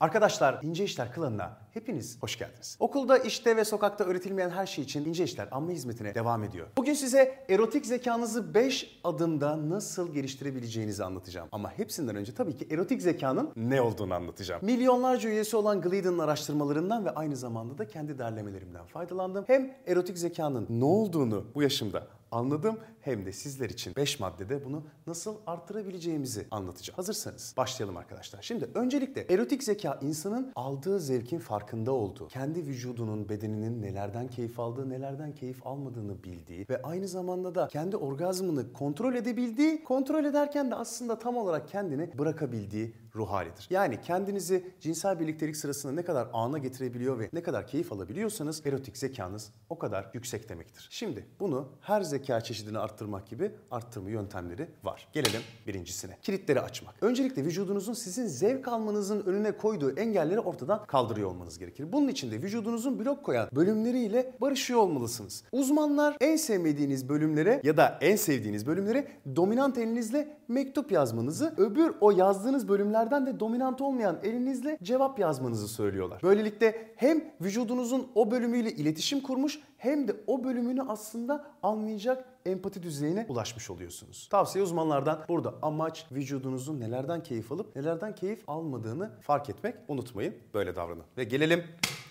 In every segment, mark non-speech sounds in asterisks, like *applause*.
Arkadaşlar İnce İşler klanına hepiniz hoş geldiniz. Okulda, işte ve sokakta öğretilmeyen her şey için İnce İşler amme hizmetine devam ediyor. Bugün size erotik zekanızı 5 adımda nasıl geliştirebileceğinizi anlatacağım. Ama hepsinden önce tabii ki erotik zekanın ne olduğunu anlatacağım. Milyonlarca üyesi olan Gleedon'un araştırmalarından ve aynı zamanda da kendi derlemelerimden faydalandım. Hem erotik zekanın ne olduğunu bu yaşımda anladım hem de sizler için 5 maddede bunu nasıl artırabileceğimizi anlatacağım. Hazırsanız başlayalım arkadaşlar. Şimdi öncelikle erotik zeka insanın aldığı zevkin farkında olduğu, kendi vücudunun, bedeninin nelerden keyif aldığı, nelerden keyif almadığını bildiği ve aynı zamanda da kendi orgazmını kontrol edebildiği, kontrol ederken de aslında tam olarak kendini bırakabildiği ruh halidir. Yani kendinizi cinsel birliktelik sırasında ne kadar ana getirebiliyor ve ne kadar keyif alabiliyorsanız erotik zekanız o kadar yüksek demektir. Şimdi bunu her zeka çeşidini arttırmak gibi arttırma yöntemleri var. Gelelim birincisine. Kilitleri açmak. Öncelikle vücudunuzun sizin zevk almanızın önüne koyduğu engelleri ortadan kaldırıyor olmanız gerekir. Bunun için de vücudunuzun blok koyan bölümleriyle barışıyor olmalısınız. Uzmanlar en sevmediğiniz bölümlere ya da en sevdiğiniz bölümlere dominant elinizle mektup yazmanızı, öbür o yazdığınız bölümlerden de dominant olmayan elinizle cevap yazmanızı söylüyorlar. Böylelikle hem vücudunuzun o bölümüyle iletişim kurmuş hem de o bölümünü aslında anlayacak empati düzeyine ulaşmış oluyorsunuz. Tavsiye uzmanlardan burada amaç vücudunuzun nelerden keyif alıp nelerden keyif almadığını fark etmek. Unutmayın böyle davranın. Ve gelelim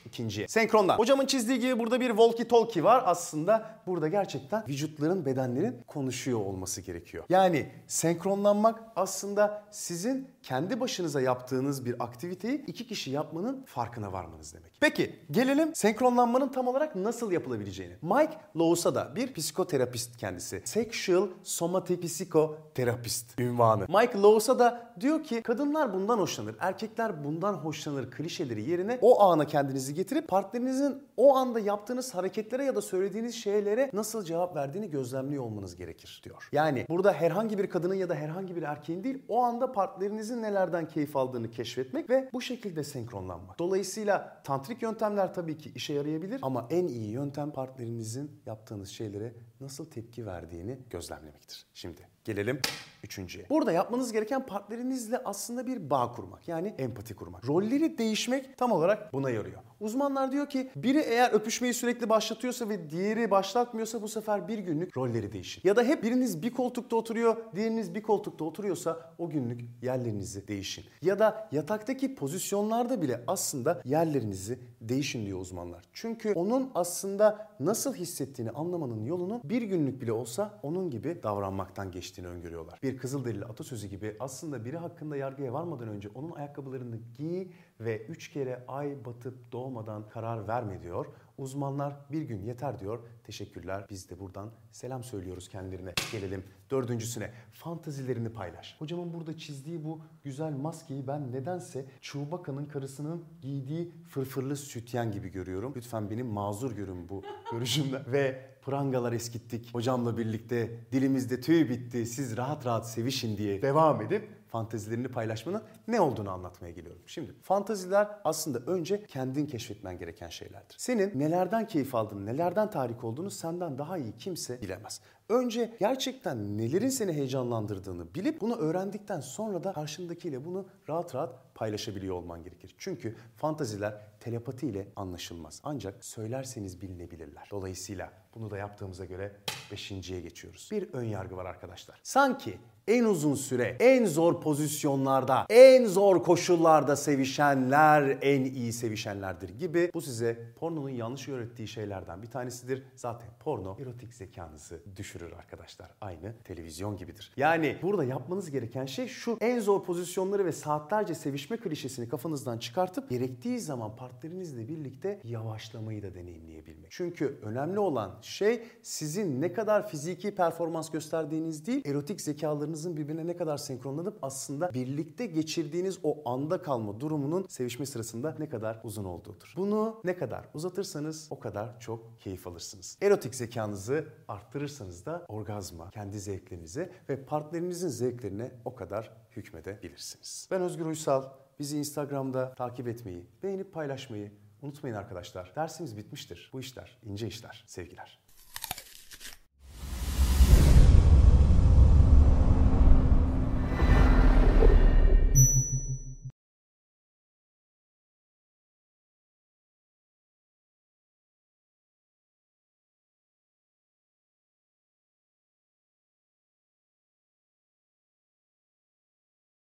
ikinciye. Senkrondan. Hocamın çizdiği gibi burada bir walkie talkie var. Aslında burada gerçekten vücutların, bedenlerin konuşuyor olması gerekiyor. Yani senkronlanmak aslında sizin kendi başınıza yaptığınız bir aktiviteyi iki kişi yapmanın farkına varmanız demek. Peki gelelim senkronlanmanın tam olarak nasıl yapılabileceğine. Mike Lowsa da bir psikoterapist kendisi. Sexual Somatic Psikoterapist ünvanı. Mike Lowsa da diyor ki kadınlar bundan hoşlanır, erkekler bundan hoşlanır klişeleri yerine o ana kendinizi getirip partnerinizin o anda yaptığınız hareketlere ya da söylediğiniz şeylere nasıl cevap verdiğini gözlemliyor olmanız gerekir diyor. Yani burada herhangi bir kadının ya da herhangi bir erkeğin değil o anda partnerinizin nelerden keyif aldığını keşfetmek ve bu şekilde senkronlanmak. Dolayısıyla tantrik yöntemler tabii ki işe yarayabilir ama en iyi yöntem partnerinizin yaptığınız şeylere nasıl tepki verdiğini gözlemlemektir. Şimdi gelelim üçüncüye. Burada yapmanız gereken partnerinizle aslında bir bağ kurmak. Yani empati kurmak. Rolleri değişmek tam olarak buna yarıyor. Uzmanlar diyor ki biri eğer öpüşmeyi sürekli başlatıyorsa ve diğeri başlatmıyorsa bu sefer bir günlük rolleri değişir. Ya da hep biriniz bir koltukta oturuyor, diğeriniz bir koltukta oturuyorsa o günlük yerlerinizi değişin. Ya da yataktaki pozisyonlarda bile aslında yerlerinizi değişin diyor uzmanlar. Çünkü onun aslında nasıl hissettiğini anlamanın yolunun bir günlük bile olsa onun gibi davranmaktan geçtiğini öngörüyorlar. Bir Kızılderili atasözü gibi aslında biri hakkında yargıya varmadan önce onun ayakkabılarını giy ve üç kere ay batıp doğmadan karar verme diyor. Uzmanlar bir gün yeter diyor. Teşekkürler. Biz de buradan selam söylüyoruz kendilerine. Gelelim dördüncüsüne. Fantazilerini paylaş. Hocamın burada çizdiği bu güzel maskeyi ben nedense Chewbacca'nın karısının giydiği fırfırlı sütyen gibi görüyorum. Lütfen beni mazur görün bu *laughs* görüşümden. Ve prangalar eskittik. Hocamla birlikte dilimizde tüy bitti. Siz rahat rahat sevişin diye devam edip fantezilerini paylaşmanın ne olduğunu anlatmaya geliyorum. Şimdi fanteziler aslında önce kendin keşfetmen gereken şeylerdir. Senin nelerden keyif aldığını, nelerden tahrik olduğunu senden daha iyi kimse bilemez. Önce gerçekten nelerin seni heyecanlandırdığını bilip bunu öğrendikten sonra da karşındakiyle bunu rahat rahat paylaşabiliyor olman gerekir. Çünkü fantaziler telepatiyle anlaşılmaz. Ancak söylerseniz bilinebilirler. Dolayısıyla bunu da yaptığımıza göre beşinciye geçiyoruz. Bir ön yargı var arkadaşlar. Sanki en uzun süre, en zor pozisyonlarda, en zor koşullarda sevişenler en iyi sevişenlerdir gibi bu size pornonun yanlış öğrettiği şeylerden bir tanesidir. Zaten porno erotik zekanızı düşürür arkadaşlar. Aynı televizyon gibidir. Yani burada yapmanız gereken şey şu en zor pozisyonları ve saatlerce sevişme klişesini kafanızdan çıkartıp gerektiği zaman partnerinizle birlikte yavaşlamayı da deneyimleyebilmek. Çünkü önemli olan şey sizin ne kadar fiziki performans gösterdiğiniz değil, erotik zekalarınızın birbirine ne kadar senkronlanıp aslında birlikte geçirdiğiniz o anda kalma durumunun sevişme sırasında ne kadar uzun olduğudur. Bunu ne kadar uzatırsanız o kadar çok keyif alırsınız. Erotik zekanızı arttırırsanız da orgazma, kendi zevklerinize ve partnerinizin zevklerine o kadar hükmedebilirsiniz. Ben Özgür Uysal. Bizi Instagram'da takip etmeyi, beğenip paylaşmayı unutmayın arkadaşlar. Dersimiz bitmiştir. Bu işler ince işler. Sevgiler.